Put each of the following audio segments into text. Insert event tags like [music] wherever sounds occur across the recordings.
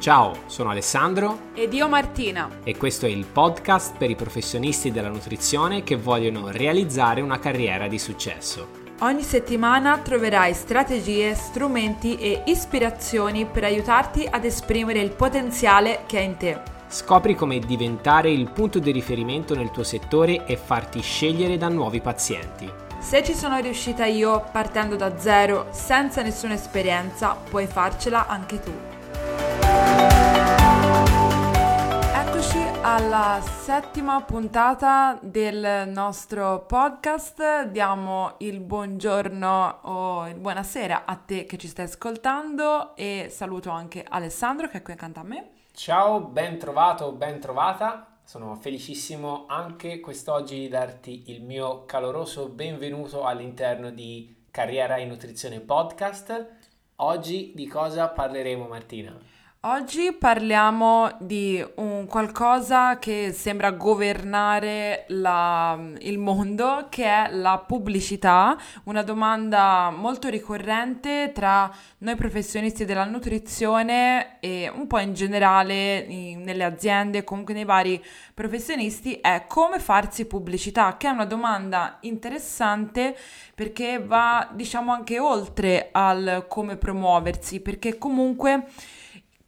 Ciao, sono Alessandro ed io Martina e questo è il podcast per i professionisti della nutrizione che vogliono realizzare una carriera di successo. Ogni settimana troverai strategie, strumenti e ispirazioni per aiutarti ad esprimere il potenziale che è in te. Scopri come diventare il punto di riferimento nel tuo settore e farti scegliere da nuovi pazienti. Se ci sono riuscita io partendo da zero, senza nessuna esperienza, puoi farcela anche tu. Alla settima puntata del nostro podcast. Diamo il buongiorno o il buonasera a te che ci stai ascoltando e saluto anche Alessandro che è qui accanto a me. Ciao, ben trovato, ben trovata. Sono felicissimo anche quest'oggi di darti il mio caloroso benvenuto all'interno di Carriera in Nutrizione Podcast. Oggi di cosa parleremo Martina? Oggi parliamo di un qualcosa che sembra governare la, il mondo, che è la pubblicità, una domanda molto ricorrente tra noi professionisti della nutrizione e un po' in generale in, nelle aziende, comunque nei vari professionisti, è come farsi pubblicità, che è una domanda interessante perché va diciamo anche oltre al come promuoversi, perché comunque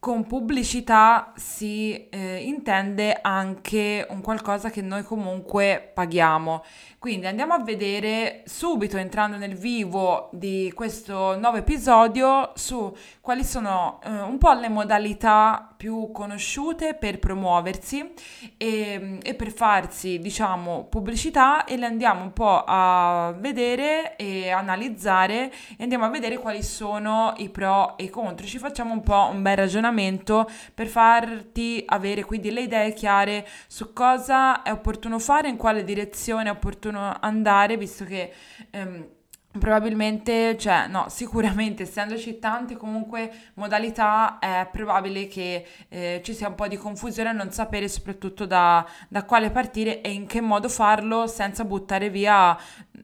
con pubblicità si eh, intende anche un qualcosa che noi comunque paghiamo. Quindi andiamo a vedere subito entrando nel vivo di questo nuovo episodio su quali sono eh, un po' le modalità più conosciute per promuoversi e, e, per farsi diciamo pubblicità e le andiamo un po' a vedere e analizzare e andiamo a vedere quali sono i pro e i contro. Ci facciamo un po' un bel ragionamento per farti avere quindi le idee chiare su cosa è opportuno fare, in quale direzione è opportuno andare, visto che... Ehm, Probabilmente, cioè no, [laughs] sicuramente essendoci tante comunque modalità è probabile che eh, ci sia un po' di confusione a non sapere soprattutto da, da, quale partire e in che modo farlo senza buttare via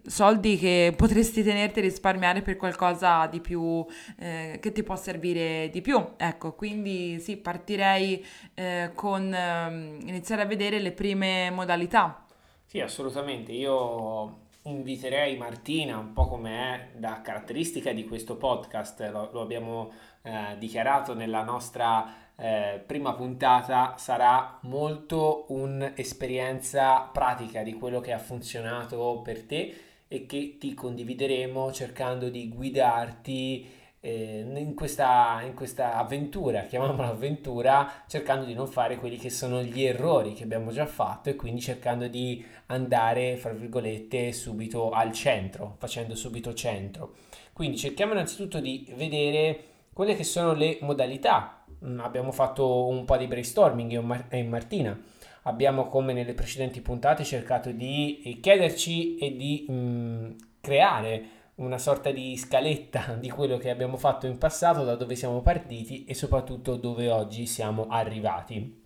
soldi che potresti tenerti risparmiare per qualcosa di più eh, che ti può servire di più. Ecco, quindi sì, partirei eh, con ehm, iniziare a vedere le prime modalità. Sì, assolutamente. Io inviterei Martina, un po' come è da caratteristica di questo podcast, lo, lo abbiamo eh, dichiarato nella nostra eh, prima puntata, sarà molto un'esperienza pratica di quello che ha funzionato per te e che ti condivideremo cercando di guidarti eh, in, questa, in questa avventura, chiamiamola avventura, cercando di non fare quelli che sono gli errori che abbiamo già fatto e quindi cercando di andare, fra virgolette, subito al centro, facendo subito centro. Quindi cerchiamo innanzitutto di vedere quelle che sono le modalità. Mm, abbiamo fatto un po' di brainstorming io e Martina. Abbiamo, come nelle precedenti puntate, cercato di chiederci e di mh, mm, creare una sorta di scaletta [laughs] di quello che abbiamo fatto in passato, da dove siamo partiti e soprattutto dove oggi siamo arrivati.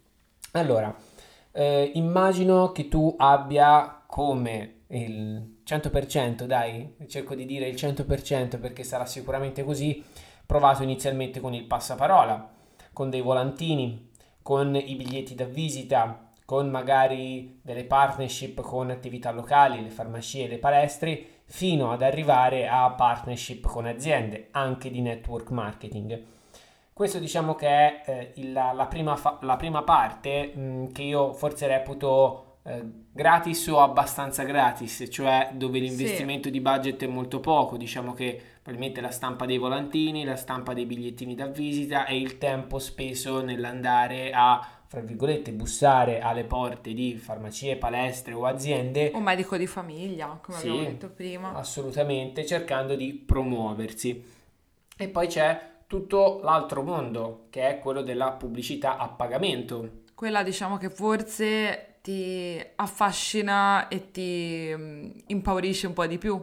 Allora, eh, immagino che tu abbia come il 100%, dai, cerco di dire il 100% perché sarà sicuramente così, provato inizialmente con il passaparola, con dei volantini, con i biglietti da visita, con magari delle partnership con attività locali, le farmacie, le palestre, fino ad arrivare a partnership con aziende, anche di network marketing. Questo diciamo che è eh, il, la, prima fa- la, prima parte mh, mm, che io forse reputo eh, gratis o abbastanza gratis, cioè dove l'investimento sì. di budget è molto poco, diciamo che probabilmente la stampa dei volantini, la stampa dei bigliettini da visita e il tempo speso nell'andare a fra virgolette, bussare alle porte di farmacie, palestre o aziende. Un medico di famiglia, come sì, abbiamo detto prima. Assolutamente, cercando di promuoversi. E poi c'è tutto l'altro mondo, che è quello della pubblicità a pagamento. Quella diciamo che forse ti affascina e ti mm, impaurisce un po' di più.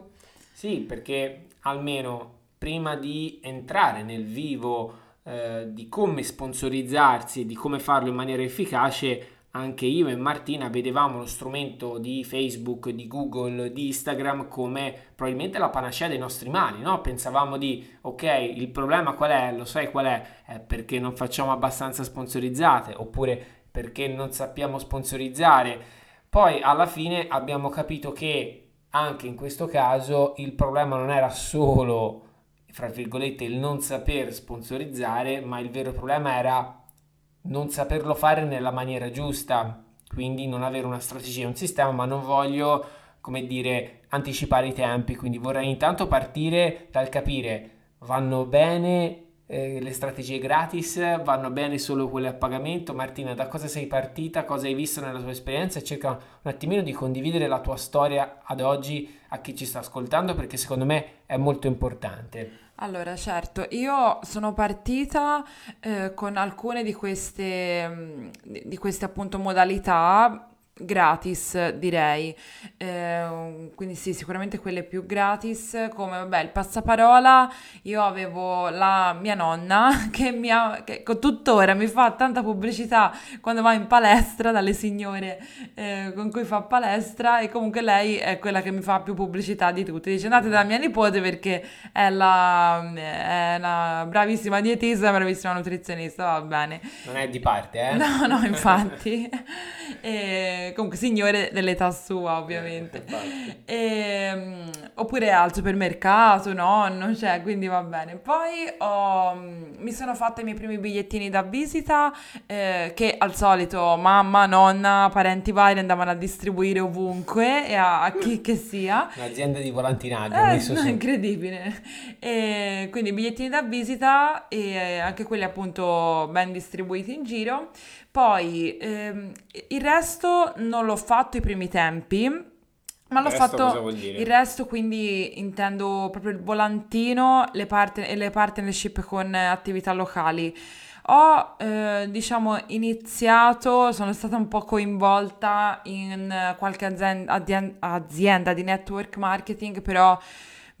Sì, perché almeno prima di entrare nel vivo eh, di come sponsorizzarsi e di come farlo in maniera efficace, anche io e Martina vedevamo lo strumento di Facebook, di Google, di Instagram come probabilmente la panacea dei nostri mali, no? Pensavamo di, ok, il problema qual è? Lo sai qual è? È perché non facciamo abbastanza sponsorizzate, oppure perché non sappiamo sponsorizzare. Poi alla fine abbiamo capito che anche in questo caso il problema non era solo, fra virgolette, il non saper sponsorizzare, ma il vero problema era non saperlo fare nella maniera giusta, quindi non avere una strategia, un sistema, ma non voglio, come dire, anticipare i tempi, quindi vorrei intanto partire dal capire vanno bene eh, le strategie gratis, vanno bene solo quelle a pagamento. Martina, da cosa sei partita, cosa hai visto nella tua esperienza? Cerca un attimino di condividere la tua storia ad oggi a chi ci sta ascoltando perché secondo me è molto importante. Allora, certo, io sono partita eh, con alcune di queste, mm, di queste appunto modalità gratis direi. Eh, quindi sì sicuramente quelle più gratis come vabbè il passaparola. Io avevo la mia nonna [laughs] che, mi ha, che tuttora mi fa tanta pubblicità quando va in palestra dalle signore eh, con cui fa palestra e comunque lei è quella che mi fa più pubblicità di tutte dice andate da mia nipote perché è la, è una bravissima dietista bravissima nutrizionista va bene. Non è di parte eh? [laughs] No no infatti. [laughs] E comunque signore dell'età sua ovviamente. Eh, e, oppure al supermercato, nonno, cioè, quindi va bene. Poi ho, mi sono fatta i miei primi bigliettini da visita eh, che al solito mamma, nonna, parenti vari andavano a distribuire ovunque e a, a chi che sia. [laughs] Un'azienda di volantinaggio. Eh, no, incredibile. E quindi bigliettini da visita e anche quelli appunto ben distribuiti in giro. Poi ehm, il resto non l'ho fatto i primi tempi, ma l'ho fatto il resto, quindi intendo proprio il volantino le part- e le partnership con attività locali. Ho, eh, diciamo, iniziato, sono stata un po' coinvolta in qualche azienda, azienda di network marketing, però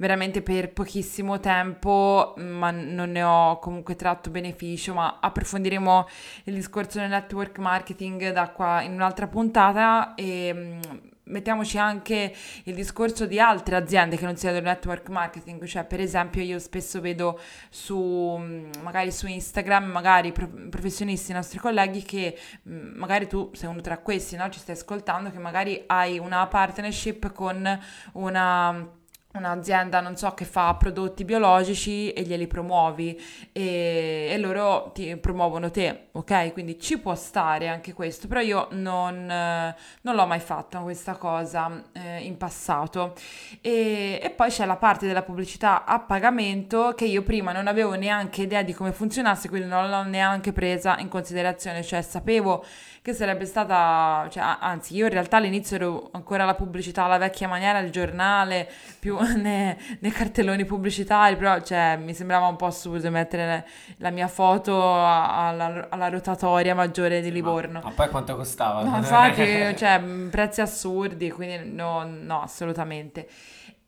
veramente per pochissimo tempo, ma non ne ho comunque tratto beneficio, ma approfondiremo il discorso del network marketing da qua in un'altra puntata e mm, mettiamoci anche il discorso di altre aziende che non siano del network marketing, cioè per esempio io spesso vedo su mm, magari su Instagram, magari professionisti, nostri colleghi che mm, magari tu sei uno tra questi, no? ci stai ascoltando, che magari hai una partnership con una un'azienda, non so, che fa prodotti biologici e glieli promuovi e, e, loro ti promuovono te, ok? Quindi ci può stare anche questo, però io non, non l'ho mai fatta questa cosa eh, in passato. E, e, poi c'è la parte della pubblicità a pagamento che io prima non avevo neanche idea di come funzionasse, quindi non l'ho neanche presa in considerazione, cioè sapevo che sarebbe stata, cioè, anzi io in realtà all'inizio ero ancora la pubblicità alla vecchia maniera, il giornale, più [laughs] nei, nei cartelloni pubblicitari, però cioè, mi sembrava un po' assurdo mettere la mia foto alla, alla rotatoria maggiore di Livorno. Ma, ma poi quanto costava? No, infatti, [laughs] cioè, prezzi assurdi, quindi no, no assolutamente.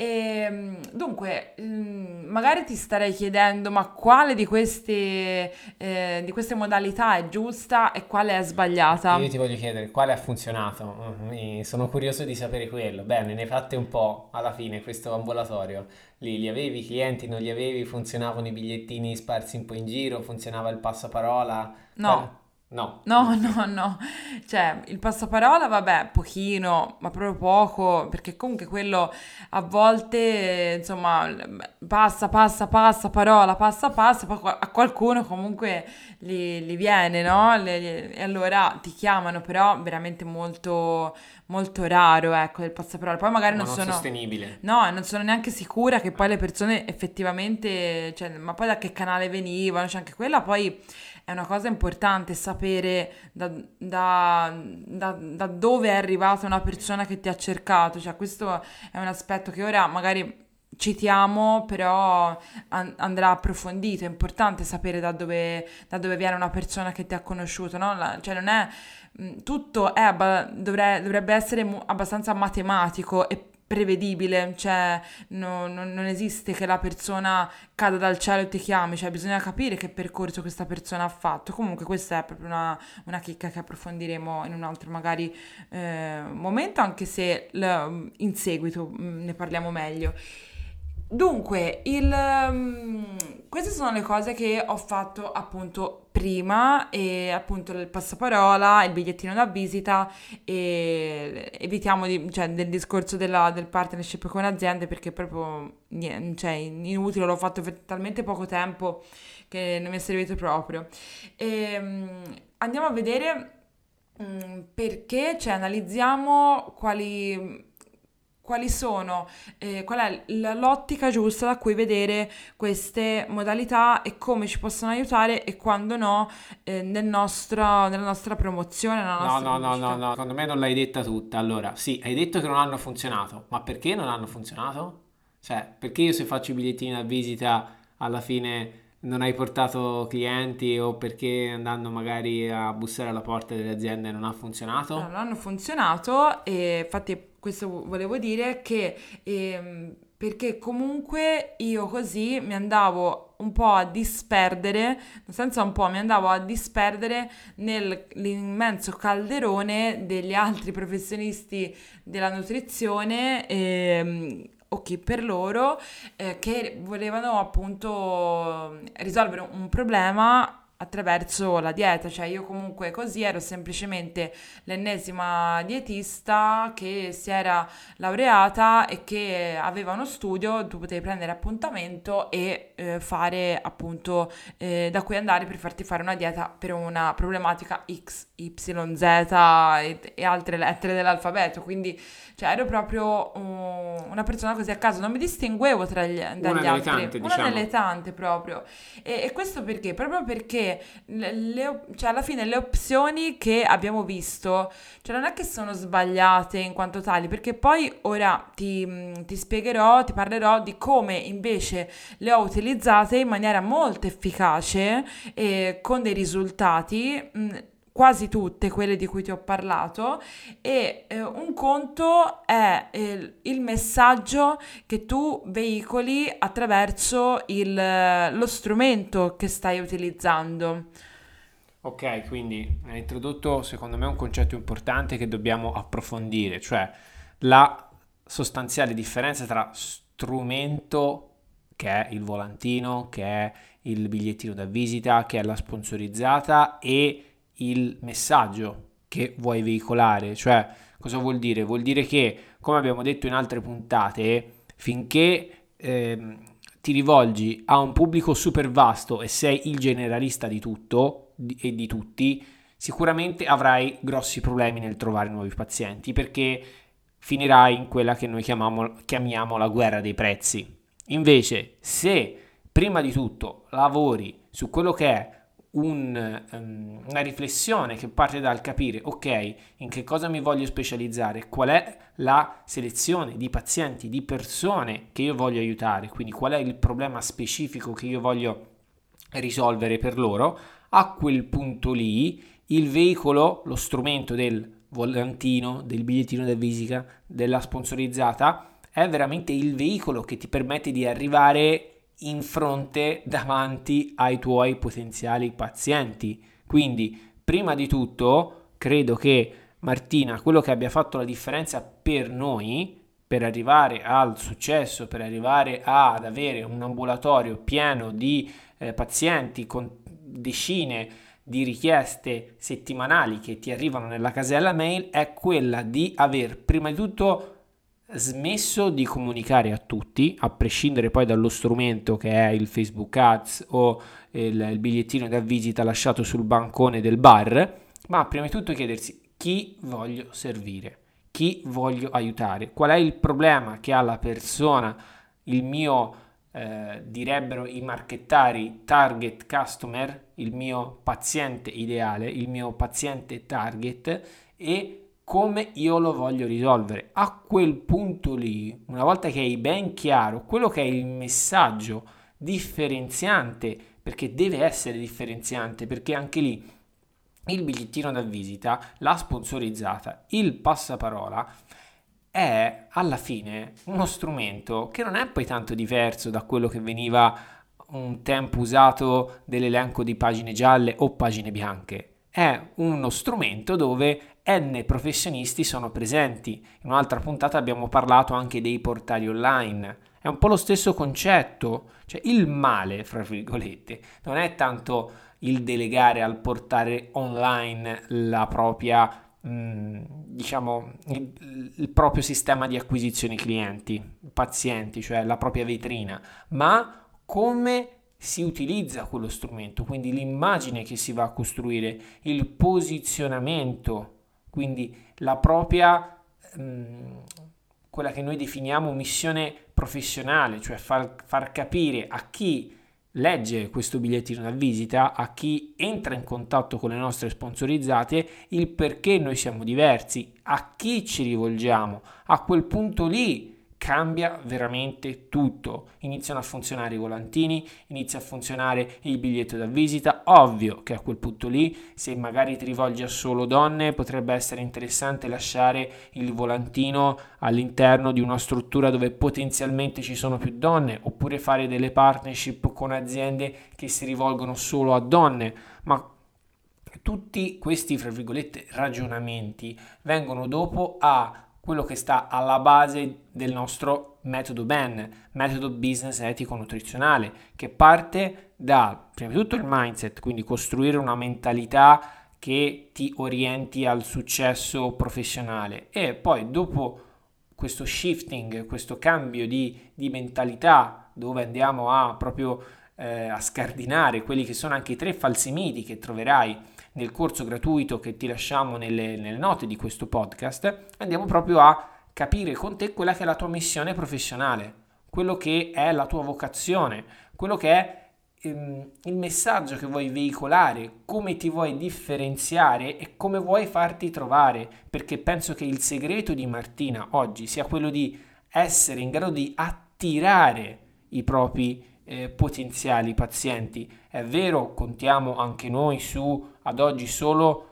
E, ehm, dunque, mm, magari ti starei chiedendo, ma quale di queste, eh, di queste modalità è giusta e quale è sbagliata? Io ti voglio chiedere quale ha funzionato, mm, sono curioso di sapere quello. Bene, ne fatte un po' alla fine questo ambulatorio. Lì li avevi i clienti, non li avevi, funzionavano i bigliettini sparsi un po' in giro, funzionava il passaparola? No. Beh, No. No, [laughs] no, no. Cioè, il passaparola, vabbè, pochino, ma proprio poco, perché comunque quello a volte, insomma, passa, passa, passa, parola, passa, passa, poi a qualcuno comunque gli, gli viene, no? E allora ti chiamano, però veramente molto, molto raro, ecco, il passaparola. Poi magari non, non sono... sostenibile. No, non sono neanche sicura che poi le persone effettivamente, cioè, ma poi da che canale venivano, cioè anche quella poi è una cosa importante sapere da, da, da, da, dove è arrivata una persona che ti ha cercato, cioè questo è un aspetto che ora magari citiamo, però an- andrà approfondito, è importante sapere da dove, da dove viene una persona che ti ha conosciuto, no? La, cioè non è, tutto è, dovre- dovrebbe essere abbastanza matematico e prevedibile, cioè no, no, non esiste che la persona cada dal cielo e ti chiami, cioè bisogna capire che percorso questa persona ha fatto. Comunque questa è proprio una, una chicca che approfondiremo in un altro magari eh, momento, anche se l- in seguito mm, ne parliamo meglio. Dunque, il, um, queste sono le cose che ho fatto appunto prima e appunto il passaparola, il bigliettino da visita e evitiamo di, cioè, del discorso della, del partnership con aziende perché proprio niente, cioè, inutile, l'ho fatto per talmente poco tempo che non mi è servito proprio. E, um, andiamo a vedere um, perché, cioè analizziamo quali quali sono, eh, qual è l'ottica giusta da cui vedere queste modalità e come ci possono aiutare e quando no eh, nel nostro, nella nostra promozione. Nella no, nostra no, no, no, no, secondo me non l'hai detta tutta. Allora, sì, hai detto che non hanno funzionato, ma perché non hanno funzionato? Cioè, perché io se faccio i bigliettini da visita alla fine non hai portato clienti o perché andando magari a bussare alla porta delle aziende non ha funzionato? No, non hanno funzionato e infatti questo volevo dire che ehm, perché comunque io così mi andavo un po' a disperdere, senza un po', mi andavo a disperdere nell'immenso calderone degli altri professionisti della nutrizione. Ehm, o per loro eh, che volevano appunto risolvere un problema attraverso la dieta, cioè io comunque così ero semplicemente l'ennesima dietista che si era laureata e che aveva uno studio, tu potevi prendere appuntamento e eh, fare appunto eh, da cui andare per farti fare una dieta per una problematica X, Y, Z e, e altre lettere dell'alfabeto, quindi cioè ero proprio um, una persona così a caso, non mi distinguevo tra gli, dagli una altri, tante, una diciamo. delle tante proprio. E, e, questo perché? Proprio le, le, cioè alla fine le opzioni che abbiamo visto, cioè non è che sono sbagliate in quanto tali, perché poi ora ti, ti spiegherò, ti parlerò di come invece le ho utilizzate in maniera molto efficace e con dei risultati. Mh, quasi tutte quelle di cui ti ho parlato e eh, un conto è eh, il messaggio che tu veicoli attraverso il, lo strumento che stai utilizzando. Ok, quindi hai introdotto secondo me un concetto importante che dobbiamo approfondire, cioè la sostanziale differenza tra strumento che è il volantino, che è il bigliettino da visita, che è la sponsorizzata e il messaggio che vuoi veicolare. Cioè, cosa vuol dire? Vuol dire che, come abbiamo detto in altre puntate, finché eh, ti rivolgi a un pubblico super vasto e sei il generalista di tutto di, e di tutti, sicuramente avrai grossi problemi nel trovare nuovi pazienti perché finirai in quella che noi chiamiamo, chiamiamo la guerra dei prezzi. Invece, se prima di tutto lavori su quello che è un, um, una riflessione che parte dal capire, ok, in che cosa mi voglio specializzare, qual è la selezione di pazienti, di persone che io voglio aiutare, quindi qual è il problema specifico che io voglio risolvere per loro, a quel punto lì il veicolo, lo strumento del volantino, del bigliettino da visita, della sponsorizzata, è veramente il veicolo che ti permette di arrivare in fronte davanti ai tuoi potenziali pazienti. Quindi, prima di tutto, credo che Martina, quello che abbia fatto la differenza per noi, per arrivare al successo, per arrivare ad avere un ambulatorio pieno di eh, pazienti con decine di richieste settimanali che ti arrivano nella casella mail, è quella di aver prima di tutto smesso di comunicare a tutti, a prescindere poi dallo strumento che è il Facebook Ads o il, il bigliettino da visita lasciato sul bancone del bar, ma prima di tutto chiedersi chi voglio servire, chi voglio aiutare, qual è il problema che ha la persona, il mio, eh, direbbero i marchettari, target customer, il mio paziente ideale, il mio paziente target e come io lo voglio risolvere. A quel punto lì, una volta che hai ben chiaro quello che è il messaggio differenziante, perché deve essere differenziante, perché anche lì il bigliettino da visita, la sponsorizzata, il passaparola è alla fine uno strumento che non è poi tanto diverso da quello che veniva un tempo usato dell'elenco di pagine gialle o pagine bianche. È uno strumento dove N professionisti sono presenti. In un'altra puntata abbiamo parlato anche dei portali online. È un po' lo stesso concetto, cioè il male, fra virgolette, non è tanto il delegare al portale online la propria Mm, diciamo il, il, proprio sistema di acquisizione clienti, pazienti, cioè la propria vetrina, ma come si utilizza quello strumento, quindi l'immagine che si va a costruire, il posizionamento, quindi la propria mm, quella che noi definiamo missione professionale, cioè far, far capire a chi legge questo bigliettino da visita a chi entra in contatto con le nostre sponsorizzate il perché noi siamo diversi, a chi ci rivolgiamo. A quel punto lì cambia veramente tutto. Iniziano a funzionare i volantini, inizia a funzionare il biglietto da visita. Ovvio che a quel punto lì, se magari ti rivolgi a solo donne, potrebbe essere interessante lasciare il volantino all'interno di una struttura dove potenzialmente ci sono più donne, oppure fare delle partnership con aziende che si rivolgono solo a donne. Ma tutti questi, fra virgolette, ragionamenti vengono dopo a quello che sta alla base del nostro metodo BEN, metodo business etico nutrizionale, che parte da prima di tutto il mindset, quindi costruire una mentalità che ti orienti al successo professionale. E poi dopo questo shifting, questo cambio di, di mentalità dove andiamo a proprio eh, a scardinare quelli che sono anche i tre falsi miti che troverai nel corso gratuito che ti lasciamo nelle, nelle note di questo podcast, andiamo proprio a capire con te quella che è la tua missione professionale, quello che è la tua vocazione, quello che è ehm, il messaggio che vuoi veicolare, come ti vuoi differenziare e come vuoi farti trovare, perché penso che il segreto di Martina oggi sia quello di essere in grado di attirare i propri eh, potenziali pazienti. È vero, contiamo anche noi su ad oggi solo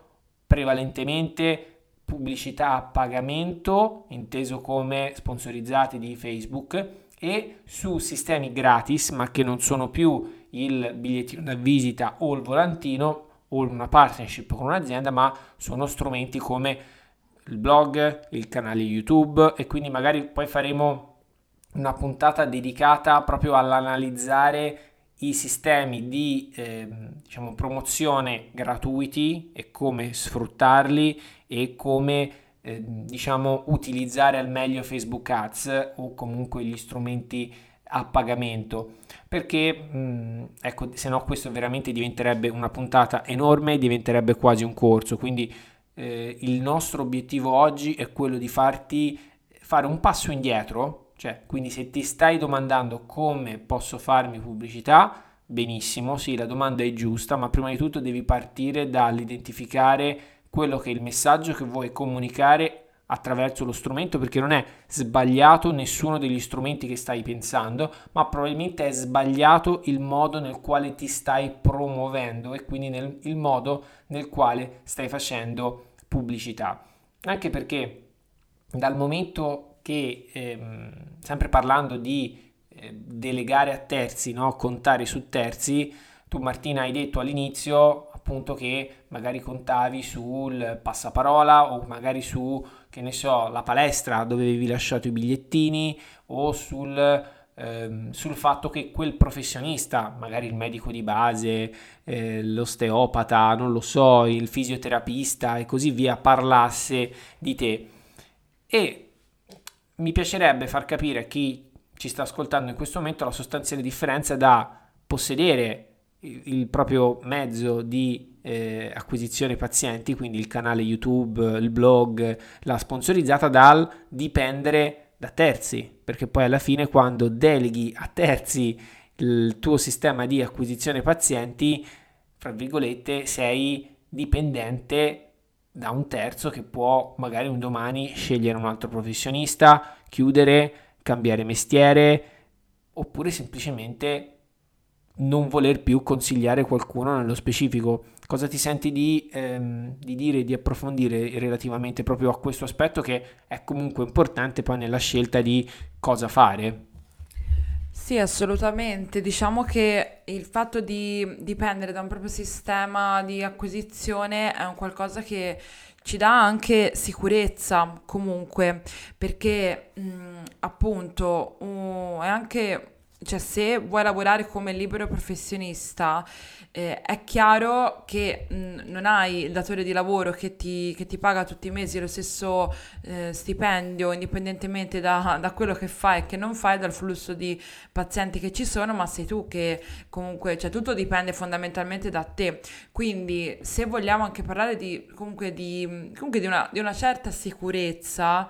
prevalentemente pubblicità a pagamento, inteso come sponsorizzati di Facebook, e su sistemi gratis, ma che non sono più il bigliettino da visita o il volantino o una partnership con un'azienda, ma sono strumenti come il blog, il canale YouTube e quindi magari poi faremo una puntata dedicata proprio all'analizzare i sistemi di eh, diciamo, promozione gratuiti e come sfruttarli e come eh, diciamo, utilizzare al meglio Facebook Ads o comunque gli strumenti a pagamento. Perché mh, ecco se no questo veramente diventerebbe una puntata enorme diventerebbe quasi un corso. Quindi eh, il nostro obiettivo oggi è quello di farti fare un passo indietro cioè, quindi se ti stai domandando come posso farmi pubblicità, benissimo, sì, la domanda è giusta, ma prima di tutto devi partire dall'identificare quello che è il messaggio che vuoi comunicare attraverso lo strumento perché non è sbagliato nessuno degli strumenti che stai pensando, ma probabilmente è sbagliato il modo nel quale ti stai promuovendo e quindi nel, il modo nel quale stai facendo pubblicità. Anche perché dal momento che ehm, sempre parlando di eh, delegare a terzi, no? contare su terzi, tu Martina hai detto all'inizio appunto che magari contavi sul passaparola o magari su, che ne so, la palestra dove avevi lasciato i bigliettini o sul, ehm, sul fatto che quel professionista, magari il medico di base, eh, l'osteopata, non lo so, il fisioterapista e così via, parlasse di te. E mi piacerebbe far capire a chi ci sta ascoltando in questo momento la sostanziale differenza da possedere il, proprio mezzo di eh, acquisizione pazienti, quindi il canale YouTube, il blog, la sponsorizzata, dal dipendere da terzi, perché poi alla fine quando deleghi a terzi il tuo sistema di acquisizione pazienti, fra virgolette, sei dipendente da un terzo che può magari un domani scegliere un altro professionista, chiudere, cambiare mestiere oppure semplicemente non voler più consigliare qualcuno nello specifico. Cosa ti senti di, ehm, di dire, di approfondire relativamente proprio a questo aspetto che è comunque importante poi nella scelta di cosa fare? Sì, assolutamente. Diciamo che il fatto di dipendere da un proprio sistema di acquisizione è un qualcosa che ci dà anche sicurezza comunque, perché mh, appunto uh, è anche cioè se vuoi lavorare come libero professionista, eh, è chiaro che mh, non hai il datore di lavoro che ti, che ti paga tutti i mesi lo stesso eh, stipendio, indipendentemente da, da, quello che fai e che non fai, dal flusso di pazienti che ci sono, ma sei tu che comunque, cioè tutto dipende fondamentalmente da te. Quindi se vogliamo anche parlare di, comunque di, comunque di, una, di una certa sicurezza,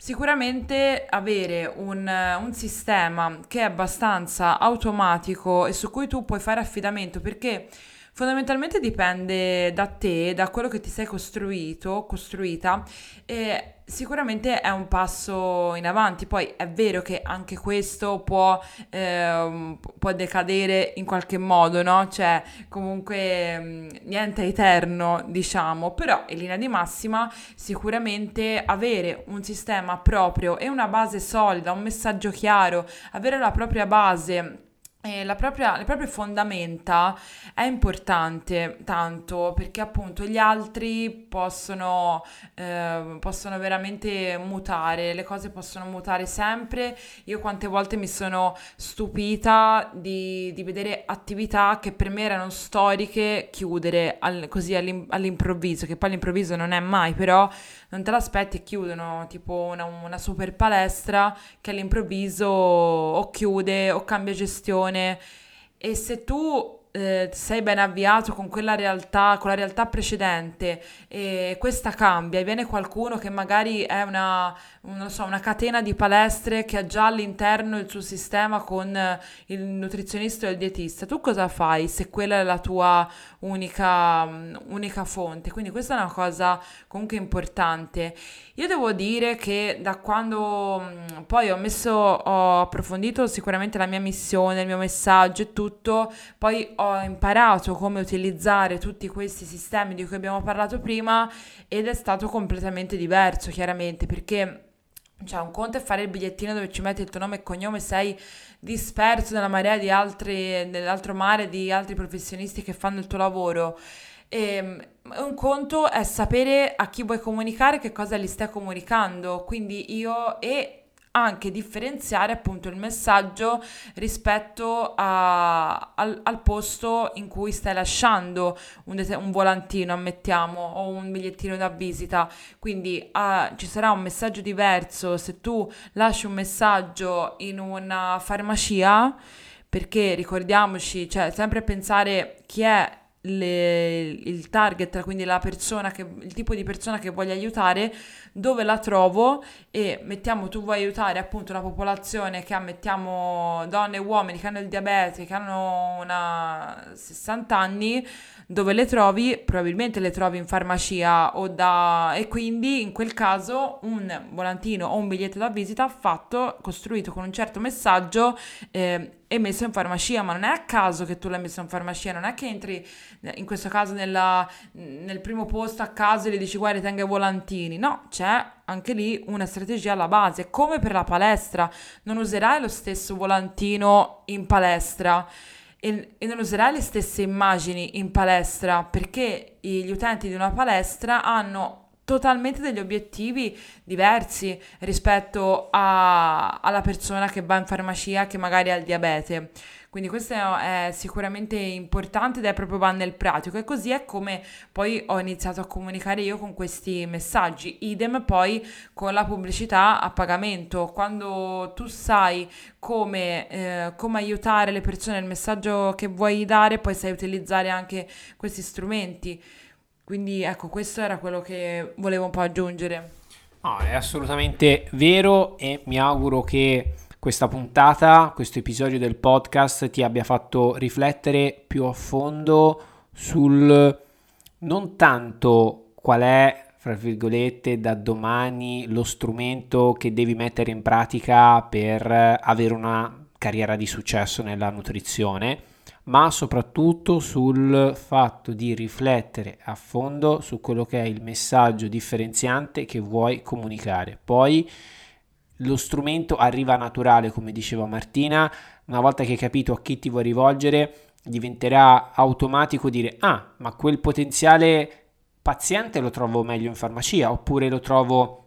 Sicuramente avere un, un, sistema che è abbastanza automatico e su cui tu puoi fare affidamento perché fondamentalmente dipende da te, da quello che ti sei costruito, costruita e sicuramente è un passo in avanti. Poi è vero che anche questo può, eh, può decadere in qualche modo, no? Cioè, comunque mm, niente eterno, diciamo, però in linea di massima sicuramente avere un sistema proprio e una base solida, un messaggio chiaro, avere la propria base e la propria, le proprie fondamenta è importante tanto perché appunto gli altri possono, eh, possono veramente mutare, le cose possono mutare sempre. Io quante volte mi sono stupita di, di vedere attività che per me erano storiche chiudere al, così all'im, all'improvviso, che poi all'improvviso non è mai, però non te l'aspetti e chiudono, tipo una, una super palestra che all'improvviso o chiude o cambia gestione e se tu eh, sei ben avviato con quella realtà, con la realtà precedente e questa cambia e viene qualcuno che magari è una, non so, una catena di palestre che ha già all'interno il suo sistema con il nutrizionista e il dietista, tu cosa fai se quella è la tua unica, unica fonte? Quindi questa è una cosa comunque importante. Io devo dire che da quando poi ho messo, ho approfondito sicuramente la mia missione, il mio messaggio e tutto, poi ho imparato come utilizzare tutti questi sistemi di cui abbiamo parlato prima ed è stato completamente diverso, chiaramente, perché cioè, un conto è fare il bigliettino dove ci metti il tuo nome e cognome, sei disperso nella marea di altri, nell'altro mare di altri professionisti che fanno il tuo lavoro. E, ehm, un conto è sapere a chi vuoi comunicare, che cosa gli stai comunicando. Quindi io e anche differenziare appunto il messaggio rispetto a, al, al, posto in cui stai lasciando un, un, volantino, ammettiamo, o un bigliettino da visita. Quindi uh, ci sarà un messaggio diverso se tu lasci un messaggio in una farmacia, perché ricordiamoci, cioè sempre pensare chi è le, il target, quindi la persona che, il tipo di persona che voglio aiutare, dove la trovo e mettiamo tu vuoi aiutare appunto una popolazione che ha, mettiamo donne e uomini che hanno il diabete, che hanno una 60 anni, dove le trovi? Probabilmente le trovi in farmacia o da... e quindi in quel caso un volantino o un biglietto da visita fatto, costruito con un certo messaggio eh, e messo in farmacia, ma non è a caso che tu l'hai messo in farmacia, non è che entri in questo caso nella, nel primo posto a caso e gli dici guarda tenga i volantini, no, c'è anche lì una strategia alla base, come per la palestra, non userai lo stesso volantino in palestra e, e non userai le stesse immagini in palestra perché gli utenti di una palestra hanno totalmente degli obiettivi diversi rispetto a, alla persona che va in farmacia che magari ha il diabete. Quindi questo è sicuramente importante ed è proprio va nel pratico e così è come poi ho iniziato a comunicare io con questi messaggi. Idem poi con la pubblicità a pagamento. Quando tu sai come, eh, come aiutare le persone nel messaggio che vuoi dare, poi sai utilizzare anche questi strumenti. Quindi ecco, questo era quello che volevo un po' aggiungere. No, è assolutamente vero e mi auguro che questa puntata, questo episodio del podcast ti abbia fatto riflettere più a fondo sul non tanto qual è, fra virgolette, da domani lo strumento che devi mettere in pratica per avere una carriera di successo nella nutrizione, ma soprattutto sul fatto di riflettere a fondo su quello che è il messaggio differenziante che vuoi comunicare. Poi lo strumento arriva naturale, come diceva Martina, una volta che hai capito a chi ti vuoi rivolgere, diventerà automatico dire ah, ma quel potenziale paziente lo trovo meglio in farmacia, oppure lo trovo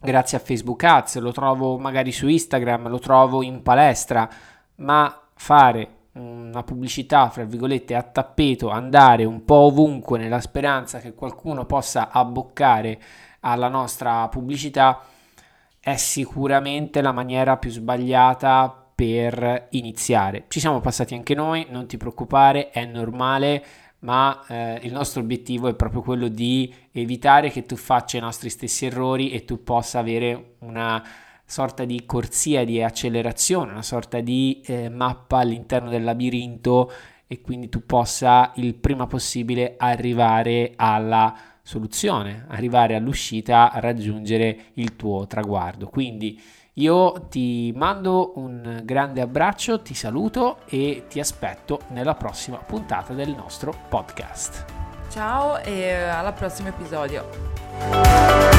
grazie a Facebook Ads, lo trovo magari su Instagram, lo trovo in palestra, ma fare una pubblicità, fra virgolette, a tappeto, andare un po' ovunque nella speranza che qualcuno possa abboccare alla nostra pubblicità è sicuramente la maniera più sbagliata per iniziare. Ci siamo passati anche noi, non ti preoccupare, è normale, ma eh, il nostro obiettivo è proprio quello di evitare che tu faccia i nostri stessi errori e tu possa avere una sorta di corsia di accelerazione, una sorta di eh, mappa all'interno del labirinto e quindi tu possa il prima possibile arrivare alla soluzione, arrivare all'uscita, raggiungere il tuo traguardo. Quindi io ti mando un grande abbraccio, ti saluto e ti aspetto nella prossima puntata del nostro podcast. Ciao e al prossimo episodio.